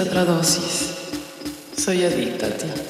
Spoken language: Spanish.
otra dosis. Soy adicta a ti.